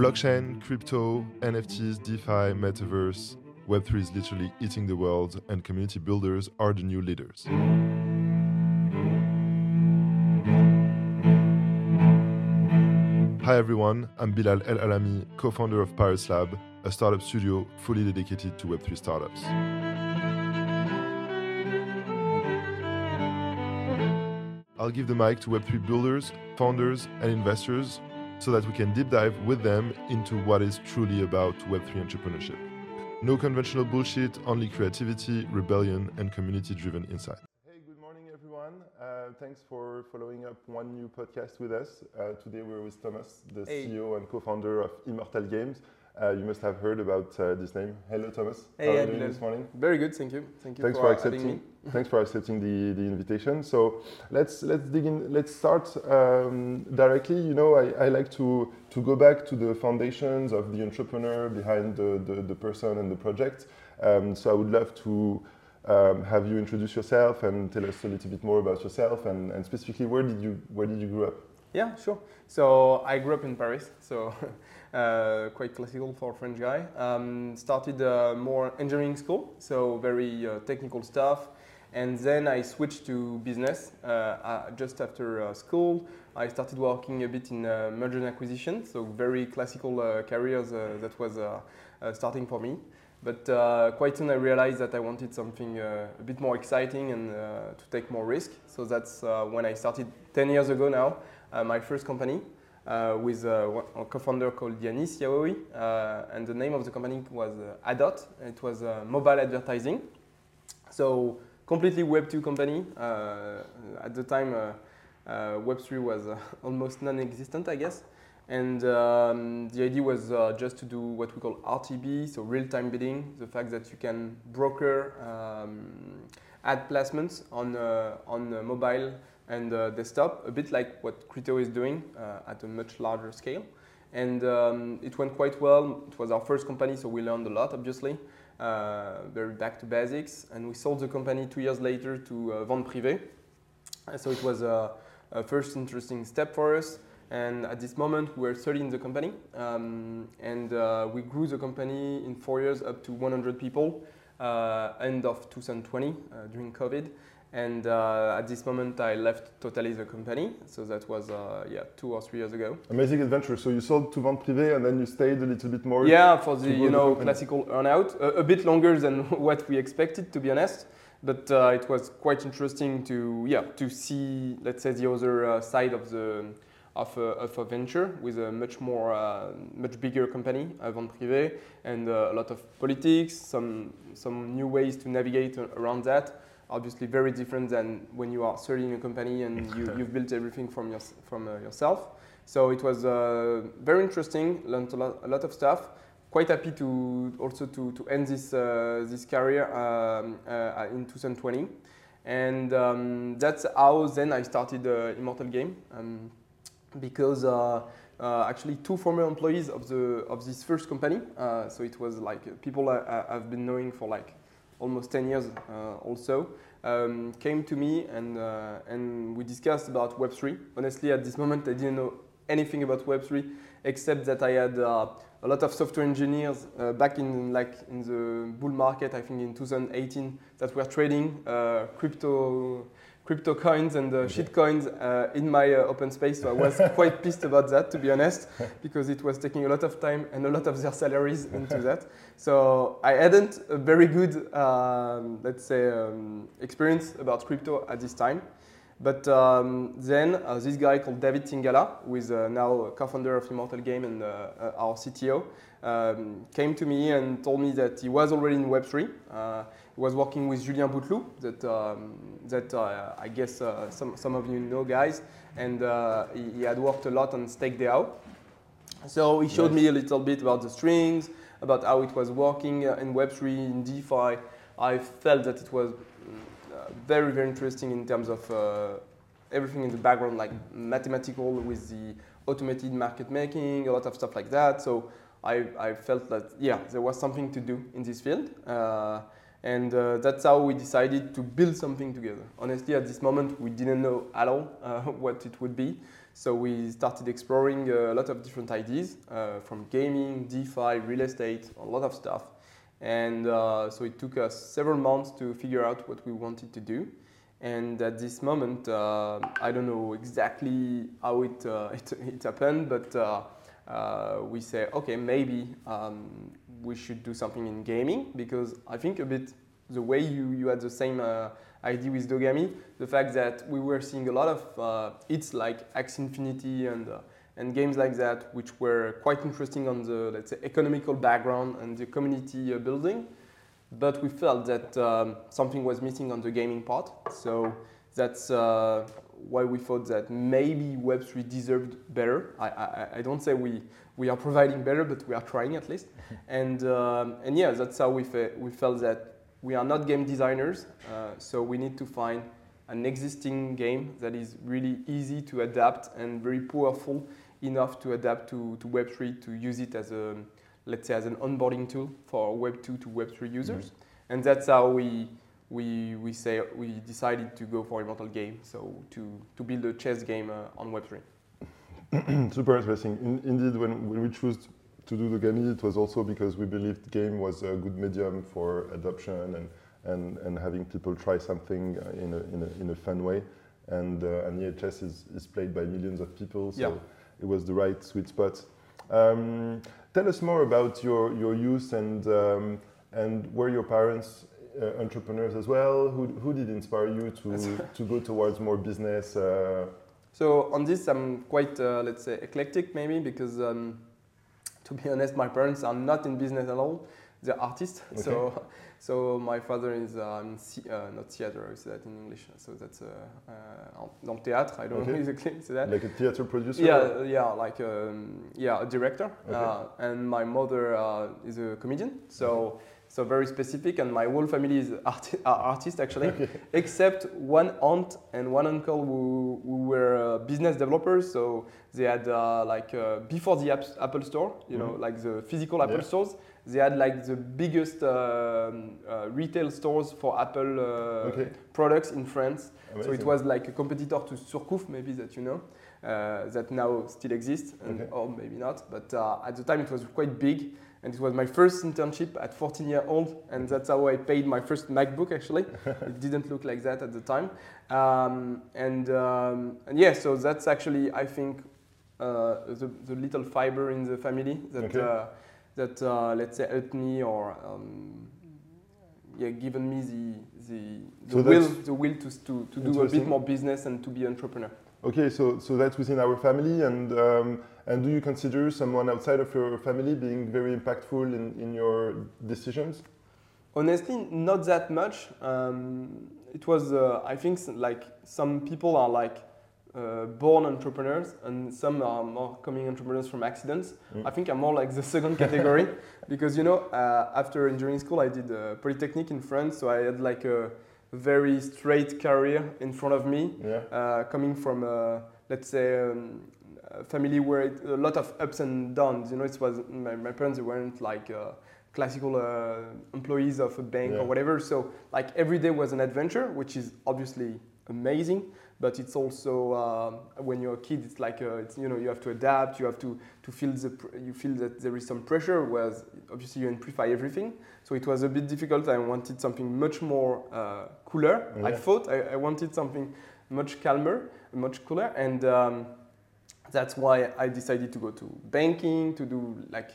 Blockchain, crypto, NFTs, DeFi, metaverse, Web3 is literally eating the world, and community builders are the new leaders. Hi everyone, I'm Bilal El Alamy, co founder of PyratzLabs, a startup studio fully dedicated to Web3 startups. I'll give the mic to Web3 builders, founders, and investors so that we can deep dive with them into what is truly about Web3 entrepreneurship. No conventional bullshit, only creativity, rebellion, and community driven insight. Hey, good morning, everyone. Uh, thanks for following up one new podcast with us. Uh, today we're with Thomas, the hey. CEO and co founder of Immortal Games. Uh, you must have heard about uh, this name. Hello, Thomas. Hey, How are you doing this morning? Very good, thank you. Thank you thanks for, for accepting. thanks for accepting the, the invitation. So let's let's dig in. Let's start um, directly. You know, I, I like to to go back to the foundations of the entrepreneur behind the the, the person and the project. Um, so I would love to. Um, have you introduce yourself and tell us a little bit more about yourself and, and specifically where did you where did you grow up? Yeah, sure. So I grew up in Paris. So uh, quite classical for a French guy. Um, started uh, more engineering school, so very uh, technical stuff. And then I switched to business uh, uh, just after uh, school. I started working a bit in merger and acquisition, so very classical careers that was starting for me. But quite soon I realized that I wanted something a bit more exciting and to take more risk. So that's when I started 10 years ago now, my first company uh, with uh, a co-founder called Yanis Yahoui, uh, and the name of the company was uh, Adot. It was mobile advertising. So completely Web2 company. at the time, Web3 was almost non-existent, I guess. And um, the idea was uh, just to do what we call RTB, so real-time bidding, the fact that you can broker um, ad placements on, uh, on uh, mobile and uh, desktop, a bit like what Crypto is doing uh, at a much larger scale. And um, it went quite well. It was our first company, so we learned a lot, obviously. Uh, very back to basics. And we sold the company two years later to uh, Vente Privée. so it was a, a, first interesting step for us. And at this moment, we're 30 in the company. Um, and uh, we grew the company in four years up to 100 people, uh, end of 2020 during COVID. And uh, at this moment, I left totally the company. So that was uh, yeah two or three years ago. Amazing adventure. So you sold to Vente Privée and then you stayed a little bit more. Yeah, for the you know the classical earnout, a, a, bit longer than what we expected, to be honest. But uh, it was quite interesting to yeah to see let's say the other uh, side of the of a, of a, venture with a much more uh, much bigger company, Vente Privée, and uh, a lot of politics, some some new ways to navigate around that obviously very different than when you are starting a company and you, have built everything from, your, from uh, yourself. So it was uh, very interesting, learned a lot, a lot, of stuff. Quite happy to also to, to end this, uh, this career um, uh, in 2020. And um, that's how then I started uh, Immortal Game um, because uh, actually two former employees of, the, of this first company, so it was like people I, I've been knowing for like almost 10 years uh, also, um, came to me and, uh, and we discussed about Web3. Honestly, at this moment, I didn't know anything about Web3 except that I had uh, a lot of software engineers uh, back in like in the bull market, I think in 2018, that were trading uh, crypto crypto coins and uh, shit coins uh, in my uh, open space. So I was quite pissed about that, to be honest, because it was taking a lot of time and a lot of their salaries into that. So I hadn't a very good, um, let's say, um, experience about crypto at this time. But um, then uh, this guy called David Tingala, who is uh, now co-founder of Immortal Game and uh, our CTO, um, came to me and told me that he was already in Web3 was working with Julien Bouteloup, that, um, that uh, I guess uh, some, some of you know, guys, and uh, he, he, had worked a lot on StakeDAO. So he showed nice. me a little bit about the strings, about how it was working in Web3, in DeFi. I felt that it was very, very interesting in terms of everything in the background, like mathematical with the automated market making, a lot of stuff like that. So I, I felt that, yeah, there was something to do in this field. Uh, And uh, that's how we decided to build something together. Honestly, at this moment, we didn't know at all uh, what it would be. So we started exploring a lot of different ideas uh, from gaming, DeFi, real estate, a lot of stuff. And uh, so it took us several months to figure out what we wanted to do. And at this moment, uh, I don't know exactly how it, uh, it, it, happened, but uh, uh, we say, okay, maybe um, we should do something in gaming because I think a bit the way you, you had the same idea with Dogami, the fact that we were seeing a lot of hits like Axie Infinity and and games like that, which were quite interesting on the let's say economical background and the community uh, building. But we felt that um, something was missing on the gaming part, so that's uh, why we thought that maybe Web3 deserved better. I, I, I, don't say we, we are providing better, but we are trying at least. and, um, and yeah, that's how we, fe- we felt that we are not game designers, uh, so we need to find an existing game that is really easy to adapt and very powerful enough to adapt to, to Web3 to use it as a, let's say, as an onboarding tool for Web2 to Web3 users. Mm-hmm. And that's how we, we, we say we decided to go for Immortal Game, so to, to build a chess game uh, on Web3. Super interesting. In, indeed, when, when we chose to do Dogami, it was also because we believed game was a good medium for adoption and, and, and having people try something uh, in a, in a, in a fun way. And, uh, and yeah, chess is, is played by millions of people. So yeah it was the right sweet spot. Um, tell us more about your, your youth and, um, and were your parents uh, entrepreneurs as well? Who, who did inspire you to, to go towards more business? Uh? So on this, I'm quite, uh, let's say, eclectic maybe because um, to be honest, my parents are not in business at all. They're artists. Okay. So so my father is um, uh, not theater, I say that in English. So that's uh, uh, theater, I don't okay. know exactly that. Like a theater producer. Yeah, yeah, like um, yeah, a director. Okay. Uh, and my mother uh, is a comedian. So. Okay. So very specific, and my whole family is arti- artists actually, okay. except one aunt and one uncle who, who were uh, business developers. So they had like before the Apple Store, you mm-hmm. know, like the physical Apple yeah. stores they had like the biggest uh, uh, retail stores for Apple uh, okay. products in France. Amazing. So it was like a competitor to Surcouf, maybe that you know, that now still exists, and, okay. or maybe not. But at the time it was quite big and it was my first internship at 14 years old and that's how i paid my first macbook actually it didn't look like that at the time um, and, um, and yeah so that's actually i think uh, the, the, little fiber in the family that okay. uh, that uh, let's say helped me or um, yeah given me the the, the so will the will to to, to do a bit more business and to be entrepreneur. Okay, so so that's within our family, and um, and do you consider someone outside of your family being very impactful in, in your decisions? Honestly, not that much. Um, it was uh, I think like some people are like uh, born entrepreneurs and some are more coming entrepreneurs from accidents. Mm. I think I'm more like the second category because you know uh, after engineering school I did a polytechnic in France, so I had like a very straight career in front of me, yeah. uh, coming from a, let's say um, a family where it, a lot of ups and downs. You know, it was my, my parents weren't like uh, classical uh, employees of a bank yeah. or whatever. So like every day was an adventure, which is obviously amazing but it's also uh, when you're a kid it's like uh, it's, you know you have to adapt you have to to feel the you feel that there is some pressure whereas obviously you amplify everything so it was a bit difficult i wanted something much more uh, cooler yeah. i thought I, I, wanted something much calmer much cooler and um, that's why i decided to go to banking to do like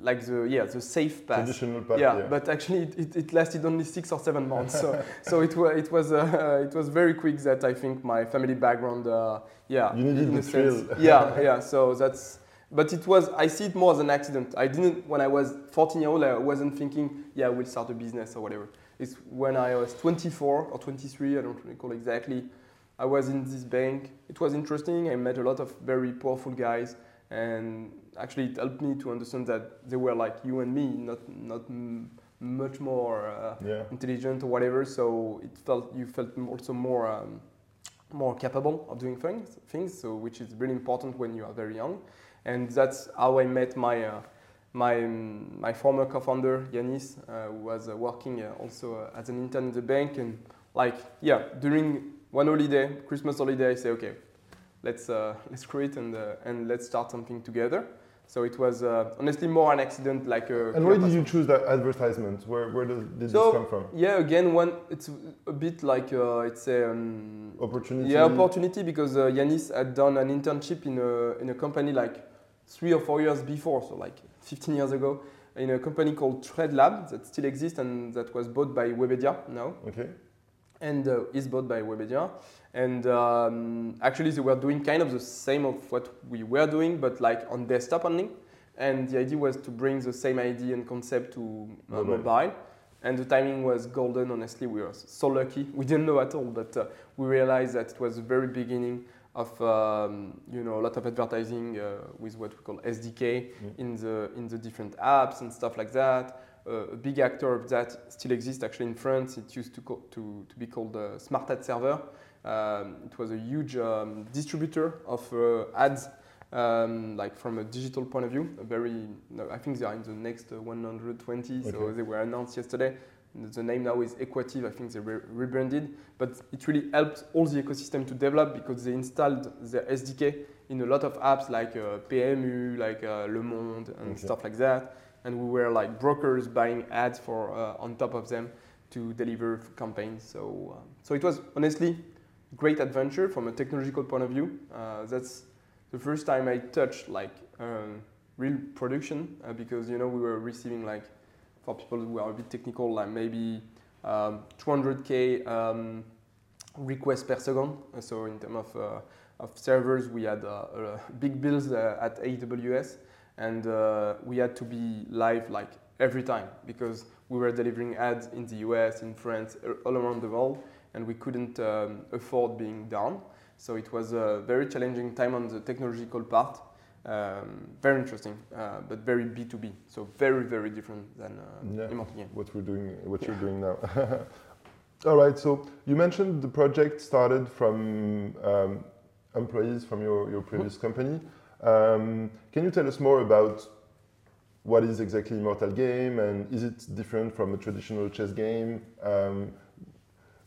like the yeah the safe path. Traditional path. Yeah, yeah. but actually it, it, lasted only six or seven months. So so it was it was uh, it was very quick that I think my family background uh, yeah. You needed the thrill. yeah yeah. So that's but it was I see it more as an accident. I didn't when I was 14 year old I wasn't thinking yeah we'll start a business or whatever. It's when I was 24 or 23 I don't recall exactly. I was in this bank. It was interesting. I met a lot of very powerful guys and actually it helped me to understand that they were like you and me, not not much more uh, yeah. intelligent or whatever. So it felt you felt also more um, more capable of doing things. Things so which is really important when you are very young, and that's how I met my. Uh, my, my former co-founder, Yanis, uh, was uh, working uh, also as an intern in the bank. And like, yeah, during one holiday, Christmas holiday, I say, okay, let's, let's create and, and let's start something together. So it was uh, honestly more an accident, like a. And why did you choose that advertisement? Where where did, did so, this come from? Yeah, again, one it's a bit like uh, it's a um, opportunity. Yeah, opportunity because uh, Yanis had done an internship in a in a company like three or four years before, so like 15 years ago, in a company called TradeLab that still exists and that was bought by Webedia now. Okay. And uh, is bought by Webedia. And um, actually, they were doing kind of the same of what we were doing, but like on desktop only. And the idea was to bring the same idea and concept to uh, mobile. mobile. And the timing was golden, honestly. We were so lucky. We didn't know at all, but uh, we realized that it was the very beginning of um, you know a lot of advertising uh, with what we call SDK mm. in the in the different apps and stuff like that. A big actor of that still exists actually in France. It used to to, to be called uh, Smart Ad Server. Um, it was a huge um, distributor of uh, ads, um, like from a digital point of view. A very, no, I think they are in the next uh, 120, okay. so they were announced yesterday. The name now is Equative. I think they re rebranded, but it really helped all the ecosystem to develop because they installed their SDK in a lot of apps like uh, PMU, like uh, Le Monde, and okay. stuff like that. And we were like brokers buying ads for uh, on top of them to deliver campaigns. So, um, so it was honestly great adventure from a technological point of view. Uh, that's the first time I touched like um, real production uh, because you know we were receiving like for people who are a bit technical, like maybe um, 200k um, requests per second. So in terms of, uh, of servers, we had uh, uh, big bills uh, at AWS, and uh, we had to be live like every time because we were delivering ads in the US, in France, all around the world, and we couldn't um, afford being down. So it was a very challenging time on the technological part. Um, very interesting, uh, but very B2B. So very, very different than uh, yeah, what we're doing, what yeah. you're doing now. All right. So you mentioned the project started from um, employees from your, your previous company. Um, can you tell us more about what is exactly Immortal Game and is it different from a traditional chess game? Um,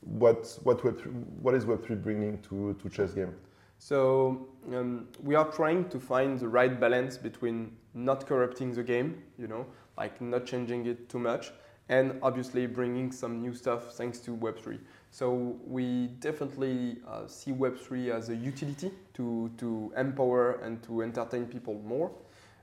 what what Web what is Web three bringing to to chess game? So um, we are trying to find the right balance between not corrupting the game, you know, like not changing it too much, and obviously bringing some new stuff thanks to Web3. So we definitely uh, see Web3 as a utility to, to empower and to entertain people more.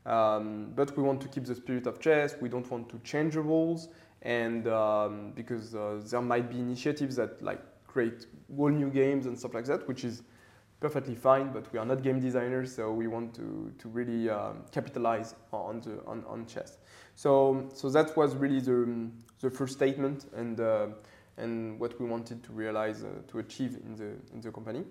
Um, but we want to keep the spirit of chess. We don't want to change the rules, and um, because uh, there might be initiatives that like create whole new games and stuff like that, which is perfectly fine, but we are not game designers, so we want to, to really um, capitalize on, the, on, on chess. So, so that was really the, the first statement and, uh, and what we wanted to realize, uh, to achieve in the, in the company.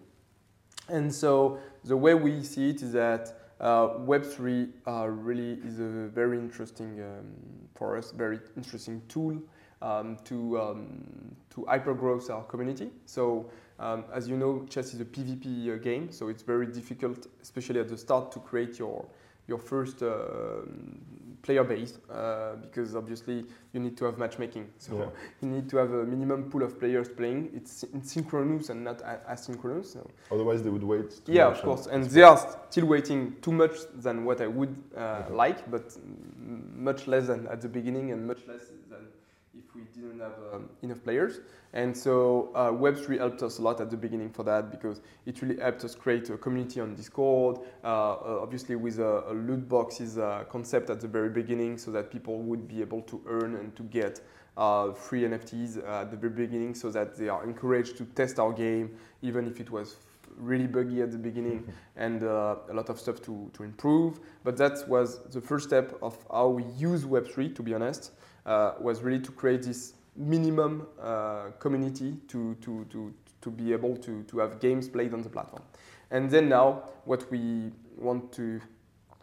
And so the way we see it is that uh, Web3 uh, really is a very interesting, um, for us, very interesting tool um, to, um, to our community. So um, as you know, chess is a PvP uh, game, so it's very difficult, especially at the start, to create your your first uh, player base uh, because obviously you need to have matchmaking. So yeah. you need to have a minimum pool of players playing. It's, it's synchronous and not asynchronous. So. Otherwise, they would wait. yeah, of course, and they are still waiting too much than what I would uh, okay. like, but much less than at the beginning and much less than we didn't have um, enough players. And so uh, Web3 helped us a lot at the beginning for that because it really helped us create a community on Discord, uh, uh obviously with a, a loot boxes uh, concept at the very beginning so that people would be able to earn and to get uh, free NFTs at the very beginning so that they are encouraged to test our game even if it was really buggy at the beginning mm-hmm. and uh, a lot of stuff to, to improve. But that was the first step of how we use Web3, to be honest, uh, was really to create this minimum uh, community to, to, to, to be able to, to have games played on the platform. And then now what we want to,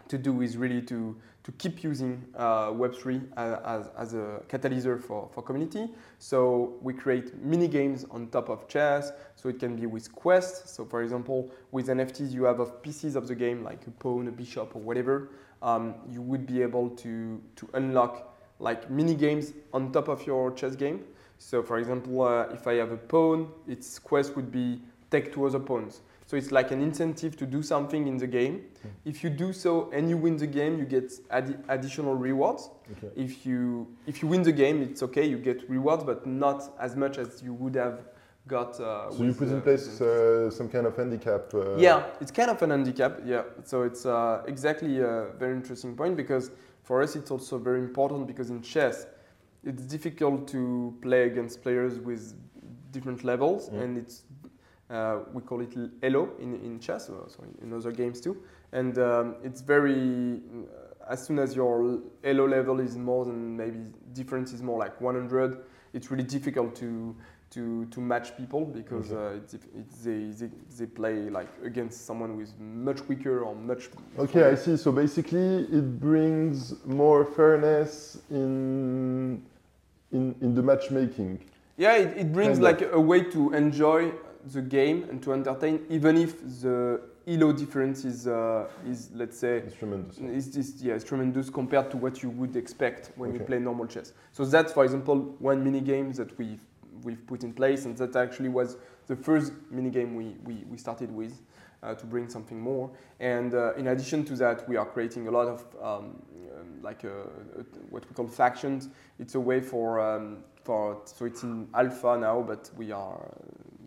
to do is really to, to keep using uh, Web3 as, as a catalyst for, for community. So we create mini games on top of chess. So it can be with quests. So for example, with NFTs, you have of pieces of the game, like a pawn, a bishop, or whatever. Um, you would be able to, to unlock like mini games on top of your chess game. So for example, uh, if I have a pawn, its quest would be take two other pawns. So it's like an incentive to do something in the game. Mm. If you do so and you win the game, you get additional rewards. Okay. If you if you win the game, it's okay. You get rewards, but not as much as you would have got. Uh, so you put in place uh, some kind of handicap. Uh, yeah, it's kind of an handicap. Yeah. So it's uh, exactly a very interesting point because for us it's also very important because in chess it's difficult to play against players with different levels mm. and it's uh, we call it Elo in, in chess, so in other games too. And um, it's very, uh, as soon as your Elo level is more than maybe difference is more like 100, it's really difficult to to, to match people because okay. uh, it's, it's, they, they, they, play like against someone who is much weaker or much. Okay, I see. So basically, it brings more fairness in in, in the matchmaking. Yeah, it, it brings like a way to enjoy the game and to entertain, even if the elo difference is, uh, is let's say, it's tremendous. Is, is, yeah, it's tremendous compared to what you would expect when okay. you play normal chess. So that's, for example, one mini game that we've, we've put in place, and that actually was the first mini game we, we, we started with. Uh, to bring something more. And uh, in addition to that, we are creating a lot of um, um, like a, a, what we call factions. It's a way for um, for so it's in alpha now, but we are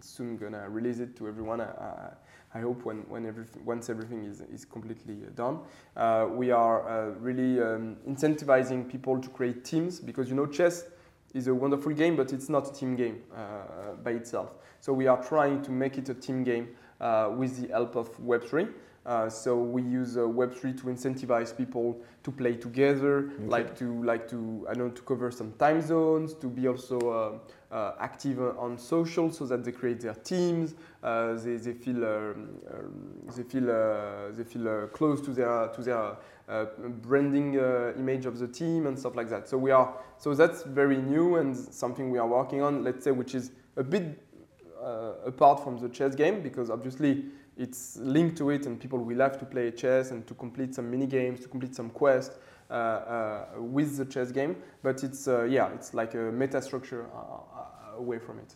soon gonna release it to everyone. I, I hope when, when everything, once everything is, is completely done. Uh, we are uh, really um, incentivizing people to create teams because you know chess is a wonderful game, but it's not a team game uh, by itself. So we are trying to make it a team game uh, with the help of Web3. Uh, so we use uh, Web3 to incentivize people to play together, okay. like to like to I don't know to cover some time zones, to be also uh, uh, active on social, so that they create their teams. Uh, they, they feel um, um, they feel they feel close to their to their branding image of the team and stuff like that. So we are so that's very new and something we are working on. Let's say which is a bit apart from the chess game because obviously it's linked to it and people will have to play chess and to complete some mini games, to complete some quests uh, uh, with the chess game. But it's, uh, yeah, it's like a meta structure uh, uh, away from it.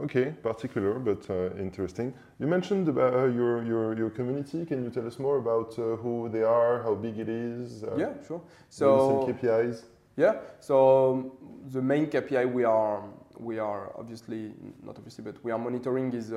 Okay, particular but uh, interesting. You mentioned about uh, your, your, your community. Can you tell us more about uh, who they are, how big it is? yeah, sure. So KPIs. Yeah. So um, the main KPI we are we are obviously not obviously, but we are monitoring is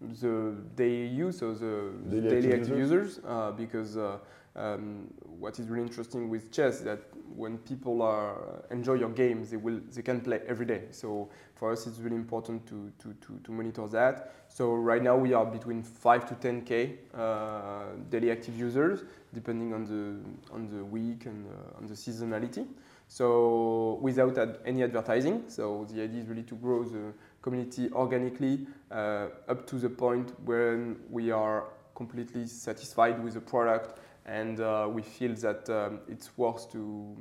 the DAU, so the daily, daily active, active, users, users uh, because uh, um, what is really interesting with chess is that when people are enjoy your games, they will they can play every day. So for us, it's really important to to, to, to monitor that. So right now we are between five to ten k uh, daily active users, depending on the on the week and uh, on the seasonality. So without ad any advertising. So the idea is really to grow the community organically uh, up to the point when we are completely satisfied with the product and uh, we feel that um, it's worth to,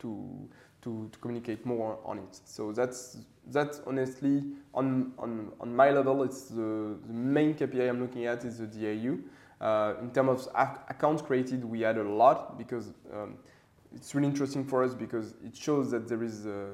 to, to, to, communicate more on it. So that's, that's honestly, on, on, on my level, it's the, the main KPI I'm looking at is the DAU. Uh, in terms of ac accounts created, we had a lot because um, it's really interesting for us because it shows that there is a,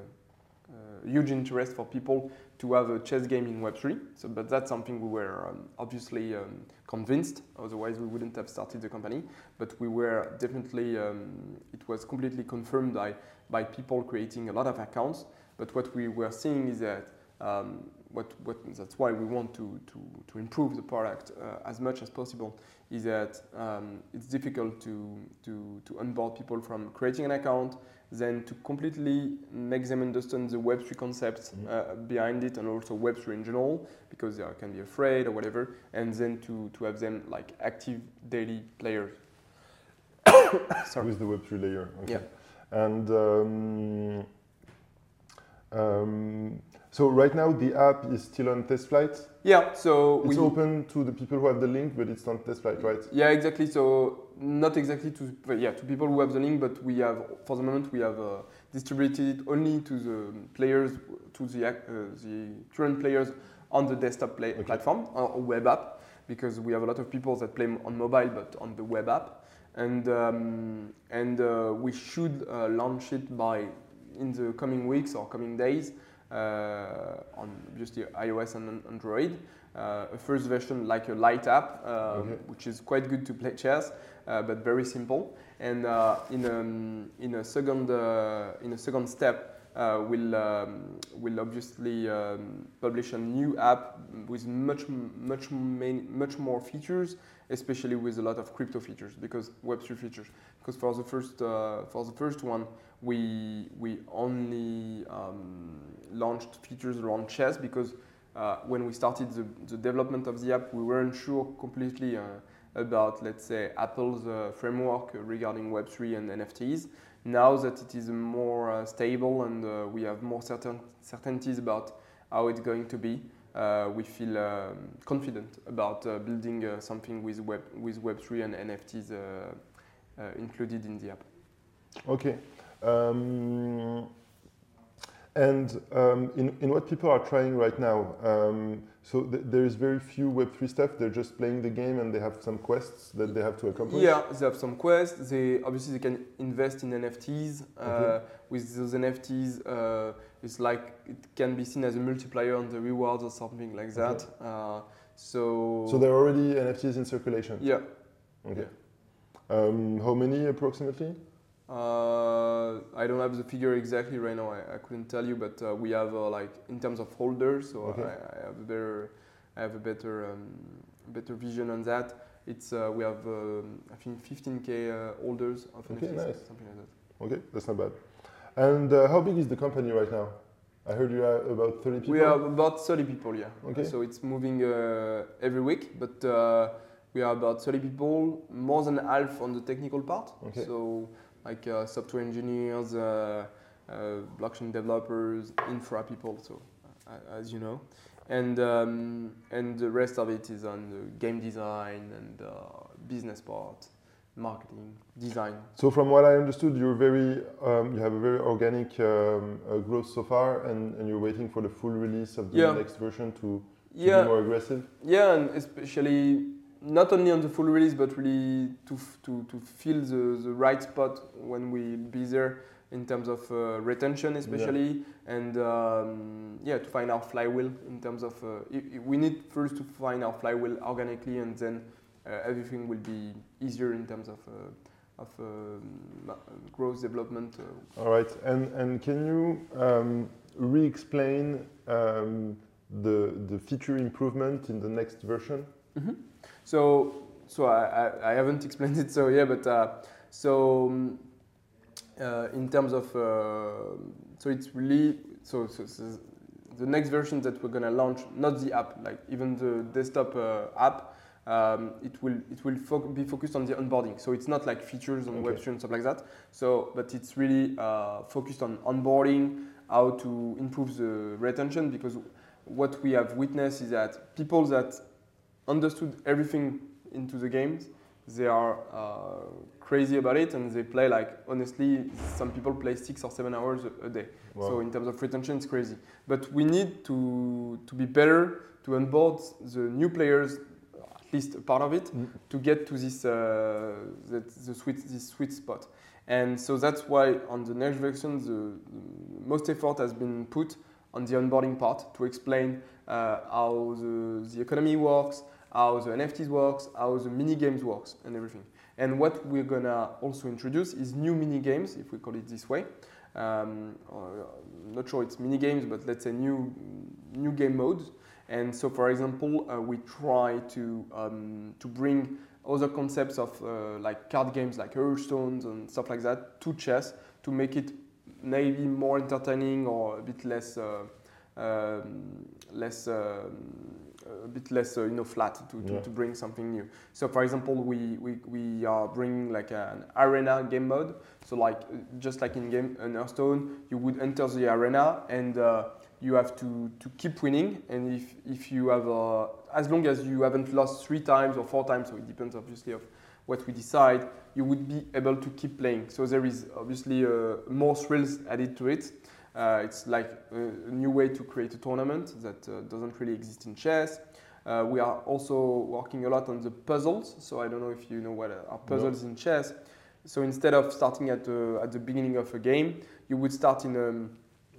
huge interest for people to have a chess game in Web3. So, but that's something we were um, obviously um, convinced. Otherwise, we wouldn't have started the company. But we were definitely. Um, it was completely confirmed by by people creating a lot of accounts. But what we were seeing is that um, what, what that's why we want to to, to improve the product uh, as much as possible. Is that um, it's difficult to to to onboard people from creating an account then to completely make them understand the Web3 concepts mm-hmm. uh, behind it and also Web3 in general, because they are, can be afraid or whatever, and then to, to have them like active daily players. Sorry. With the Web3 layer. Okay. Yeah. And um, um, So right now the app is still on TestFlight. Yeah, so It's we open to the people who have the link, but it's not TestFlight, right? Yeah, exactly. So not exactly to yeah to people who have the link, but we have for the moment we have uh, distributed it only to the players to the uh, the current players on the desktop play Okay. platform or web app because we have a lot of people that play on mobile but on the web app and um, and uh, we should uh, launch it by in the coming weeks or coming days uh, on obviously iOS and Android. Uh, a first version like a light app, um, Okay. which is quite good to play chess, uh, but very simple. And uh, in, um, in a second uh, in a second step, uh, we'll um, we'll obviously um, publish a new app with much much main, much more features, especially with a lot of crypto features because Web3 features. Because for the first uh, for the first one, we we only um, launched features around chess because uh, when we started the, the development of the app, we weren't sure completely uh, about, let's say, Apple's uh, framework regarding Web3 and NFTs. Now that it is more uh, stable and uh, we have more certain certainties about how it's going to be, uh, we feel um, confident about building something with Web with Web3 and NFTs included in the app. Okay. Um, and um, in, in what people are trying right now, um, so th- there is very few Web3 stuff. They're just playing the game and they have some quests that they have to accomplish. Yeah, they have some quests. They obviously they can invest in NFTs. Uh, Okay. With those NFTs, uh, it's like it can be seen as a multiplier on the rewards or something like that. Uh, so So there are already NFTs in circulation. yeah. Okay. Um, how many approximately? Uh, I don't have the figure exactly right now. I, I couldn't tell you, but uh, we have uh, like in terms of holders. So Okay. I, I have a better, I have a better, um, better vision on that. It's uh, we have um, I think 15k uh, holders of Okay, NFTs, nice. something like that. Okay, that's not bad. And uh, how big is the company right now? I heard you are about 30 people. We have about 30 people, yeah. Okay. So it's moving uh, every week, but uh, we are about 30 people, more than half on the technical part. Okay. So like uh, software engineers, uh, uh, blockchain developers, infra people. So uh, as you know, and um, and the rest of it is on the game design and uh, business part, marketing, design. So from what I understood, you're very, um, you have a very organic um, uh, growth so far, and, and you're waiting for the full release of the Yeah. next version to, to Yeah. be more aggressive. Yeah, and especially not only on the full release, but really to to to fill the, the right spot when we be there in terms of uh, retention, especially, and um, yeah, to find our flywheel in terms of uh, we need first to find our flywheel organically, and then uh, everything will be easier in terms of. Uh, of um, growth development. Uh, All right, and and can you um, re-explain um, the the feature improvement in the next version? So, so I, I, I haven't explained it so yeah, but uh, so um, uh, in terms of uh, so it's really so, so, so the next version that we're gonna launch, not the app, like even the desktop uh, app, um, it will it will foc be focused on the onboarding. So it's not like features on Okay. Web3 and stuff like that. So, but it's really uh, focused on onboarding, how to improve the retention because what we have witnessed is that people that understood everything into the games. They are uh, crazy about it and they play like honestly. Some people play six or seven hours a, a day. Wow. So in terms of retention, it's crazy. But we need to to be better to onboard the new players, at least a part of it, Mm. to get to this uh, that, the sweet this sweet spot. And so that's why on the next version, the, the most effort has been put on the onboarding part to explain uh, how the, the economy works, how the NFTs works, how the mini games works, and everything. And what we're gonna also introduce is new mini games, if we call it this way. Um, or, I'm not sure it's mini games, but let's say new new game modes. And so, for example, uh, we try to um, to bring other concepts of uh, like card games, like Hearthstones and stuff like that, to chess to make it maybe more entertaining or a bit less uh, um, less um, a bit less uh, you know flat to, to, Yeah. to bring something new. So for example, we, we, we are bringing like an arena game mode. So like uh, just like in game in Hearthstone, you would enter the arena and uh, you have to, to keep winning. And if, if you have, uh, as long as you haven't lost three times or four times, so it depends obviously of what we decide, you would be able to keep playing. So there is obviously uh, more thrills added to it. Uh, it's like a, a, new way to create a tournament that uh, doesn't really exist in chess. Uh, we are also working a lot on the puzzles. So I don't know if you know what are puzzles no. in chess. So instead of starting at, the, at the beginning of a game, you would start in a um,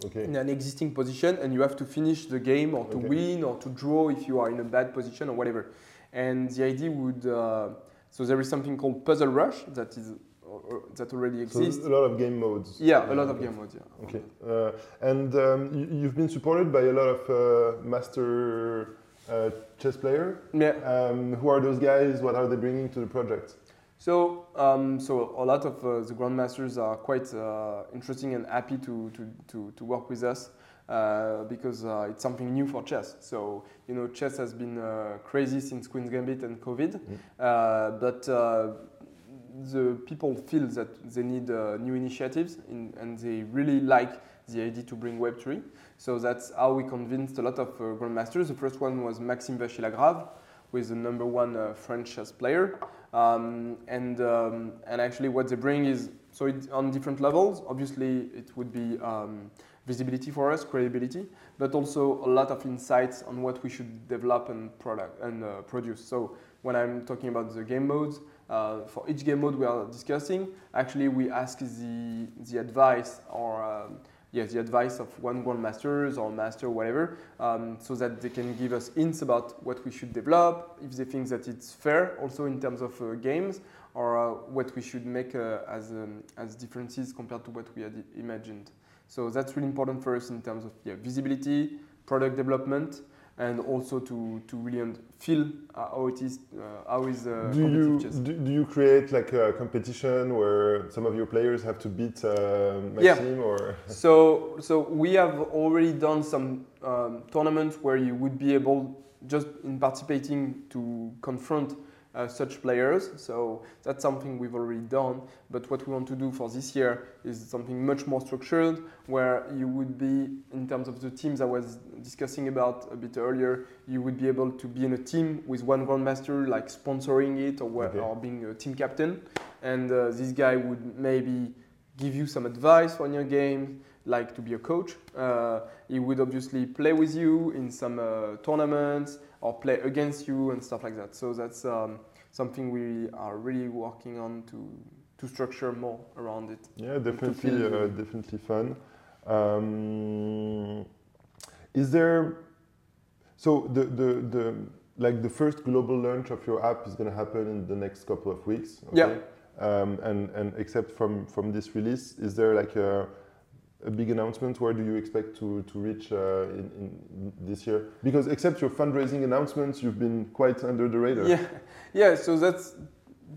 okay. in an existing position and you have to finish the game or to okay. win or to draw if you are in a bad position or whatever. And the idea would, uh, so there is something called Puzzle Rush that is that already exists. So a lot of game modes. Yeah, a lot of game modes. Yeah. Okay, uh, and um, you, have been supported by a lot of uh, master uh, chess player. Yeah. Um, who are those guys? What are they bringing to the project? So, um, so a lot of uh, the grandmasters are quite uh, interesting and happy to, to, to, to work with us uh, because uh, it's something new for chess. So, you know, chess has been uh, crazy since Queen's Gambit and COVID, mm. but the people feel that they need new initiatives in, and they really like the idea to bring Web3. So that's how we convinced a lot of grandmasters. The first one was Maxime Vachier-Lagrave, who is the number one French chess player. Um, and, um, and actually what they bring is, so it's on different levels. Obviously, it would be um, visibility for us, credibility, but also a lot of insights on what we should develop and product and uh, produce. So when I'm talking about the game modes, uh, for each game mode we are discussing, actually we ask the, the advice or um, yes, the advice of one grandmasters or master, whatever, um, so that they can give us hints about what we should develop, if they think that it's fair, also in terms of uh, games, or uh, what we should make uh, as, um, as differences compared to what we had imagined. So that's really important for us in terms of yeah, visibility, product development, and also to, to really feel uh, how it is, uh, how is uh, do you, do, do, you create like a competition where some of your players have to beat uh, Maxime yeah. or? so, so we have already done some um, tournaments where you would be able, just in participating, to confront uh, such players. So that's something we've already done. But what we want to do for this year is something much more structured, where you would be, in terms of the teams I was discussing about a bit earlier, you would be able to be in a team with one grandmaster, like sponsoring it or, okay. or being a team captain. And uh, this guy would maybe give you some advice on your game, like to be a coach. Uh, he would obviously play with you in some uh, tournaments or play against you and stuff like that. So that's um, something we are really working on to to structure more around it. Yeah, definitely, uh, definitely fun. Um, is there so the, the the like the first global launch of your app is going to happen in the next couple of weeks? Okay? Yeah. Um, and and except from from this release, is there like a a big announcement? Where do you expect to, to reach uh, in, in, this year? Because except your fundraising announcements, you've been quite under the radar. Yeah, yeah. So that's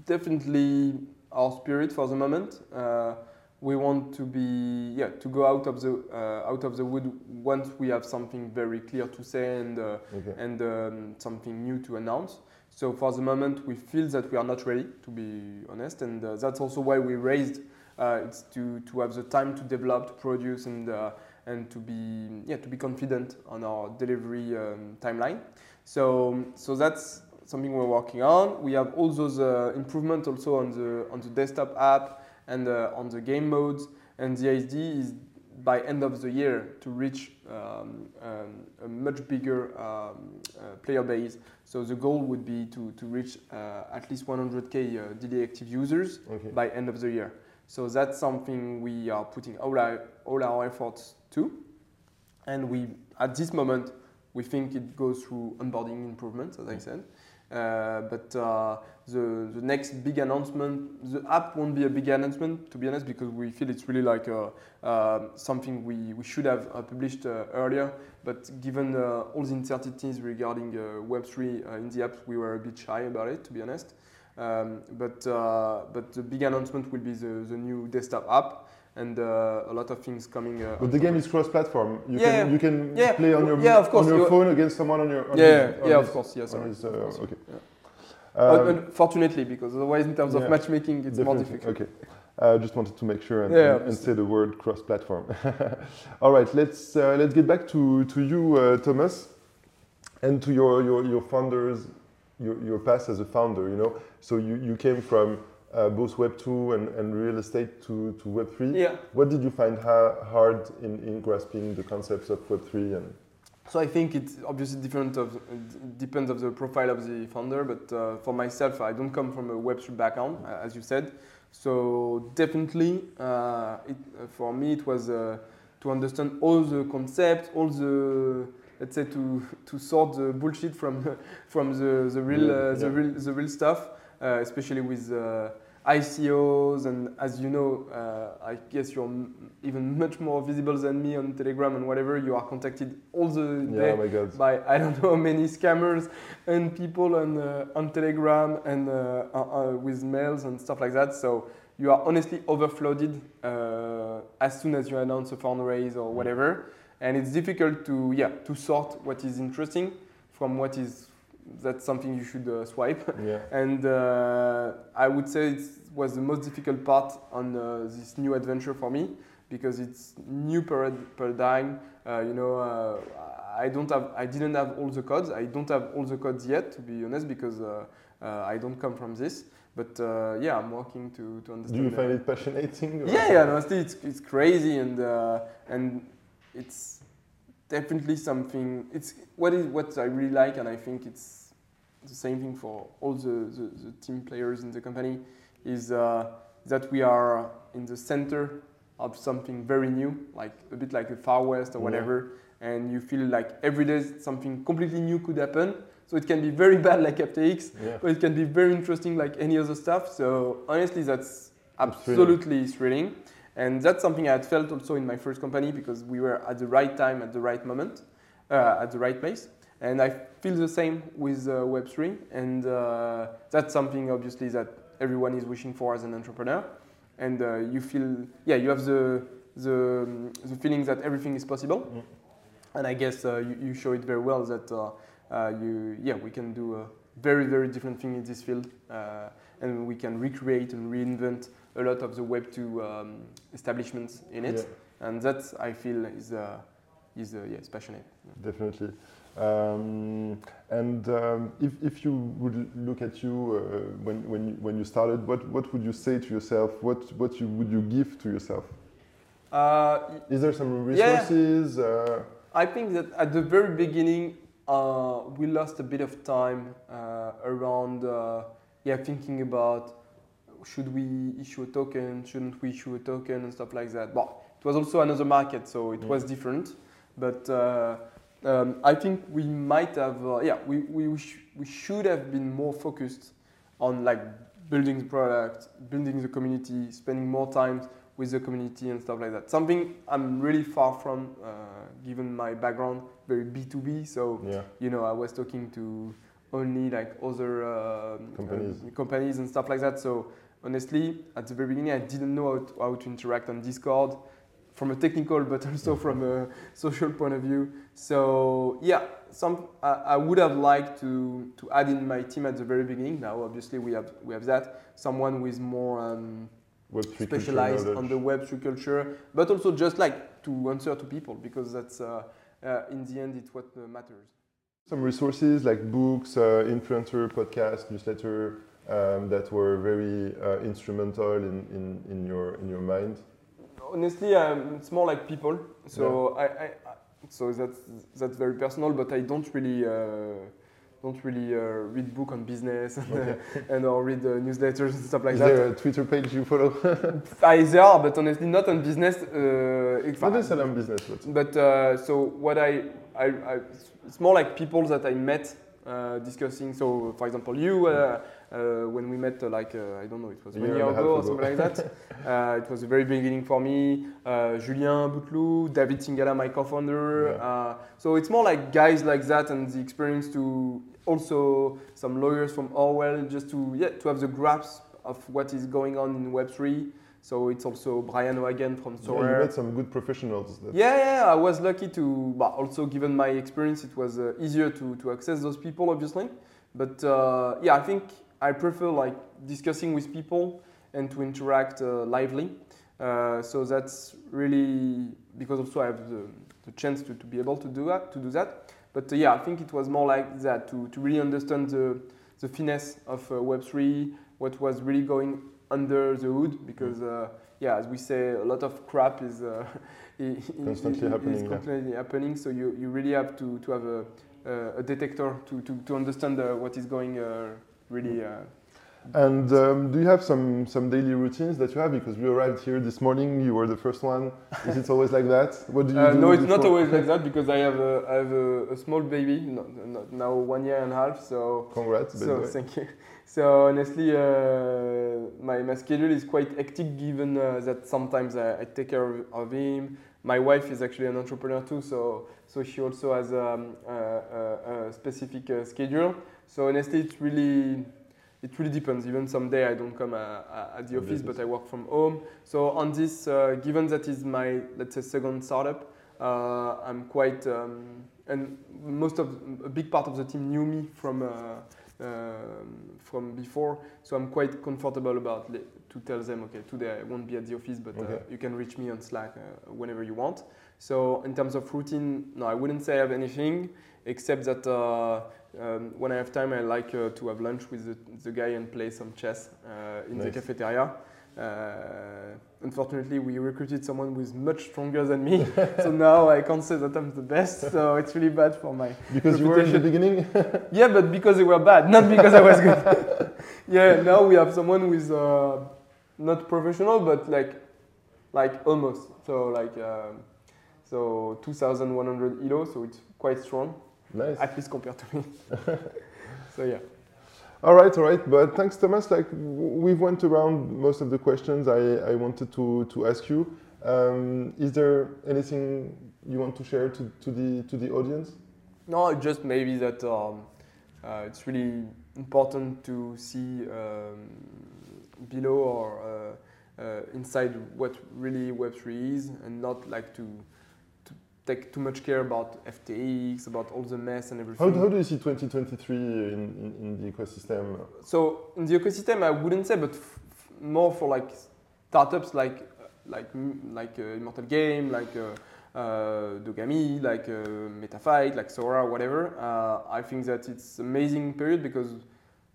definitely our spirit for the moment. Uh, we want to be yeah to go out of the uh, out of the wood once we have something very clear to say and uh, okay. and um, something new to announce. So for the moment, we feel that we are not ready, to be honest, and uh, that's also why we raised it's to, to have the time to develop, to produce, and uh, and to be yeah to be confident on our delivery um, timeline. So so that's something we're working on. We have all those uh, improvements also on the on the desktop app and uh, on the game modes. And the idea is by end of the year to reach um, um, a much bigger um, uh, player base. So the goal would be to, to reach uh, at least 100k uh, daily active users okay. by end of the year. So that's something we are putting all our, all our efforts to. And we, at this moment, we think it goes through onboarding improvements, as I said. Uh, but uh, the, the next big announcement, the app won't be a big announcement, to be honest, because we feel it's really like a, uh, something we, we should have uh, published uh, earlier. But given all the uncertainties regarding Web3 in the app, we were a bit shy about it, to be honest. Um, but, uh, but the big announcement will be the, the new desktop app and uh, a lot of things coming. Uh, but the game is cross-platform. You yeah, can you can yeah. play on your yeah, of course. on your phone against someone on your on yeah his, yeah his, of course yes. His, uh, okay. Uh, Unfortunately, because otherwise, in terms of matchmaking, it's more difficult. Okay. I just wanted to make sure and, Yeah, and- and say the word cross-platform. All right, let's uh, let's get back to to you, uh, Thomas, and to your your, your founders, your, your past as a founder. You know, so you, you came from uh, both Web two and, and real estate to, to Web three. Yeah. What did you find ha- hard in, in grasping the concepts of Web three and So I think it's obviously different of depends of the profile of the founder, but uh, for myself, I don't come from a Web3 background, uh, as you said. So definitely, uh, it, uh, for me, it was uh, to understand all the concepts, all the let's say to to sort the bullshit from from the the real uh, the Yeah. real the real stuff, uh, especially with uh, ICOs and as you know, uh, I guess you're m- even much more visible than me on Telegram and whatever. You are contacted all the yeah, day by I don't know how many scammers and people on uh, on Telegram and uh, with mails and stuff like that. So you are honestly overflooded uh, as soon as you announce a fundraise or whatever, and it's difficult to yeah to sort what is interesting from what is that's something you should uh, swipe. yeah, And uh, I would say it was the most difficult part on uh, this new adventure for me because it's new parad- paradigm. Uh, you know, uh, I don't have, I didn't have all the codes. I don't have all the codes yet, to be honest, because uh, uh, I don't come from this. But uh, yeah, I'm working to to understand. do you find it passionating? yeah, yeah, honestly, it's, it's crazy and uh, and it's definitely something. It's what is what I really like, and I think it's the same thing for all the, the, the team players in the company. Is uh, that we are in the center of something very new, like a bit like a Far West or Yeah. whatever, and you feel like every day something completely new could happen. So it can be very bad, like FTX, Yeah. but it can be very interesting like any other stuff. So honestly, that's It's thrilling. absolutely thrilling. And that's something I had felt also in my first company because we were at the right time, at the right moment, uh, at the right place. And I feel the same with uh, Web3. And uh, that's something obviously that everyone is wishing for as an entrepreneur. And uh, you feel, yeah, you have the, the, um, the feeling that everything is possible. Mm. And I guess uh, you, you show it very well that uh, uh, you, yeah, we can do a very, very different thing in this field. Uh, and we can recreate and reinvent a lot of the Web2 um, establishments in it. Yeah. And that, I feel, is, uh, is uh, yeah, it's passionate. Definitely. Um, and um, if, if you would look at you uh, when, when, you, when you started, what, what would you say to yourself? What, what you, would you give to yourself? Uh, Is there some Yeah. resources? Uh, I think that at the very beginning, uh, we lost a bit of time uh, around uh, yeah, thinking about should we issue a token, shouldn't we issue a token, and stuff like that. Well, it was also another market, so it Mm. was different. But uh, um, I think we might have, uh, yeah, we, we, sh- we should have been more focused on like building the product, building the community, spending more time with the community and stuff like that. Something I'm really far from, uh, given my background, very B2B. So yeah. you know, I was talking to only like other um, Companies. uh, companies and stuff like that. So honestly, at the very beginning, I didn't know how to, how to interact on Discord from a technical, but also from a social point of view. So yeah, some I, I would have liked to to add in my team at the very beginning. Now, obviously, we have we have that someone with more. Um, Web3 specialized on the Web3 culture, but also just like to answer to people because that's uh, uh, in the end it's what uh, matters. Some resources like books, uh, influencer, podcast, newsletter um, that were very uh, instrumental in, in, in, your, in your mind. Honestly, um, it's more like people. So I, I, I so that's that's very personal, but I don't really. Uh, don't really uh, read book on business and, Okay. uh, and or read uh, newsletters and stuff like Is that. there a Twitter page you follow? I, there are, but honestly, not on business. Uh, Not necessarily on business, but But uh, so what I, I, I, it's more like people that I met uh, discussing. So for example, you uh, uh, when we met, uh, like uh, I don't know, it was A one year year and a half ago or something like that. uh, it was a very beginning for me. Uh, Julien Bouteloup, David Singala, my co-founder. Yeah. Uh, so it's more like guys like that and the experience to also some lawyers from Orwell just to yeah to have the grasp of what is going on in Web three. So it's also Brian O'Hagan from yeah, you met some good professionals. Yeah, yeah, I was lucky to, but also given my experience, it was uh, easier to, to access those people, obviously. But uh, yeah, I think I prefer like discussing with people and to interact uh, lively. Uh, so that's really because also I have the, the chance to, to be able to do that. To do that. But uh, yeah, I think it was more like that to, to really understand the, the finesse of uh, Web3, what was really going under the hood. Because uh, yeah, as we say, a lot of crap is constantly happening. Is constantly yeah. happening. So you, you really have to, to have a, a detector to, to, to understand what is going really and um, do you have some, some daily routines that you have? Because we arrived here this morning, you were the first one. Is it always like that? What do you uh, do? No, it's before? not always like that because I have a, I have a, a small baby, not, not now one year and a half. So congrats. So thank you. So honestly, uh, my, my schedule is quite hectic given uh, that sometimes I, I, take care of, him. My wife is actually an entrepreneur too, so so she also has um, a, a, a, specific uh, schedule. So honestly, it's really it really depends. Even someday I don't come uh, uh at the office, but I work from home. So on this, uh, given that is my let's say second startup, uh, I'm quite um, and most of a big part of the team knew me from uh, um, from before, so I'm quite comfortable about to tell them, okay, today I won't be at the office, but uh, you can reach me on Slack whenever you want. So in terms of routine, no, I wouldn't say I have anything except that um, when I have time, I like uh, to have lunch with the, the, guy and play some chess uh, in nice. the cafeteria. Uh, unfortunately, we recruited someone who is much stronger than me, so now I can't say that I'm the best. So it's really bad for my because reputation. you were in the beginning. yeah, but because they were bad, not because I was good. yeah, now we have someone who is uh, not professional, but like like almost. So like um, so 2,100 elo, so it's quite strong. Nice. At least compared to me. so yeah. All right, all right. But thanks, Thomas. Like we've went around most of the questions I, I wanted to, to ask you. Um, is there anything you want to share to, to the to the audience? No, just maybe that um, uh, it's really important to see um, below or uh, uh, inside what really Web3 is, and not like to take too much care about FTX, about all the mess and everything. How, how do you see 2023 in, in, in, the ecosystem? So in the ecosystem, I wouldn't say, but more for like startups like like like uh, Immortal Game, like uh, uh, Dogami, like uh, Metafight, like Sora, whatever. Uh, I think that it's amazing period because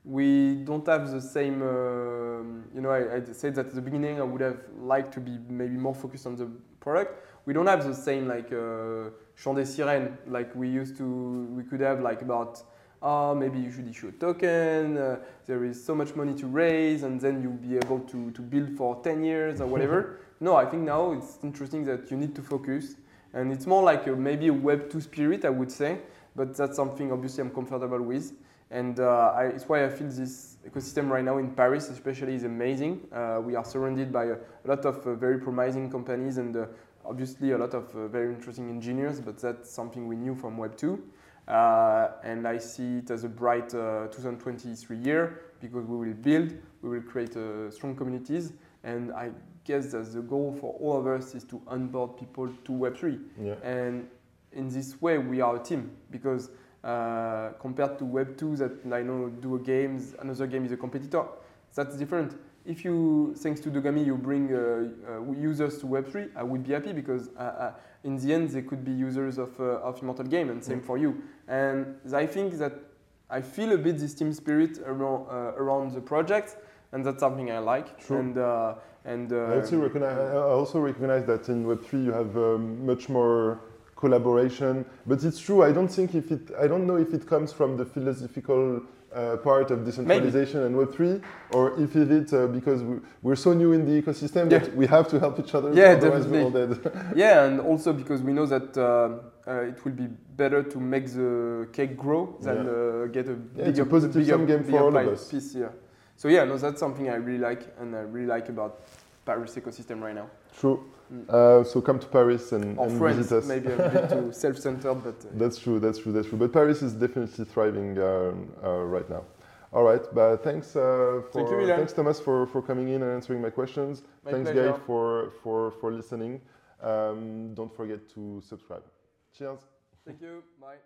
we don't have the same. Uh, you know, I, I said that at the beginning I would have liked to be maybe more focused on the product we don't have the same like uh, chant des sirènes like we used to. We could have like about oh, maybe you should issue a token, uh, there is so much money to raise, and then you'll be able to, to build for 10 years or whatever. no, I think now it's interesting that you need to focus. And it's more like a, maybe a Web 2 spirit, I would say, but that's something obviously I'm comfortable with. And uh, I, it's why I feel this ecosystem right now in Paris, especially, is amazing. Uh, we are surrounded by a, a lot of uh, very promising companies, and uh, obviously a lot of uh, very interesting engineers, but that's something we knew from Web 2. Uh, and I see it as a bright uh, 2023 year because we will build, we will create uh, strong communities, and I guess that the goal for all of us is to onboard people to Web3. Yeah. And in this way, we are a team because uh, compared to Web 2 that I know do a games, another game is a competitor, that's different if you, thanks to Dogami, you bring uh, uh, users to Web3, I would be happy because uh, uh in the end, they could be users of, uh, of Immortal Game and same mm. for you. And I think that I feel a bit this team spirit around, uh, around the project and that's something I like. True. And, and I, also recognize, I also recognize that in Web3 you have um, much more collaboration, but it's true. I don't think if it, I don't know if it comes from the philosophical uh, part of decentralization Maybe. and Web3, or if it's uh, because we're so new in the ecosystem yeah. that we have to help each other. Yeah, definitely. yeah, and also because we know that uh, uh, it will be better to make the cake grow than yeah. Uh, get a yeah, bigger, a positive bigger, game bigger for all of us. Piece, yeah. So yeah, no, that's something I really like, and I really like about Paris ecosystem right now. True. Mm. Uh, so come to Paris and, and friends, visit us. maybe a bit too self-centered, but uh, that's true. That's true. That's true. But Paris is definitely thriving uh, uh right now. All right, but thanks uh, for Thank you, thanks Thomas for, for coming in and answering my questions. My thanks pleasure. Guy for for for listening. Um, don't forget to subscribe. Cheers. Thank you. Bye.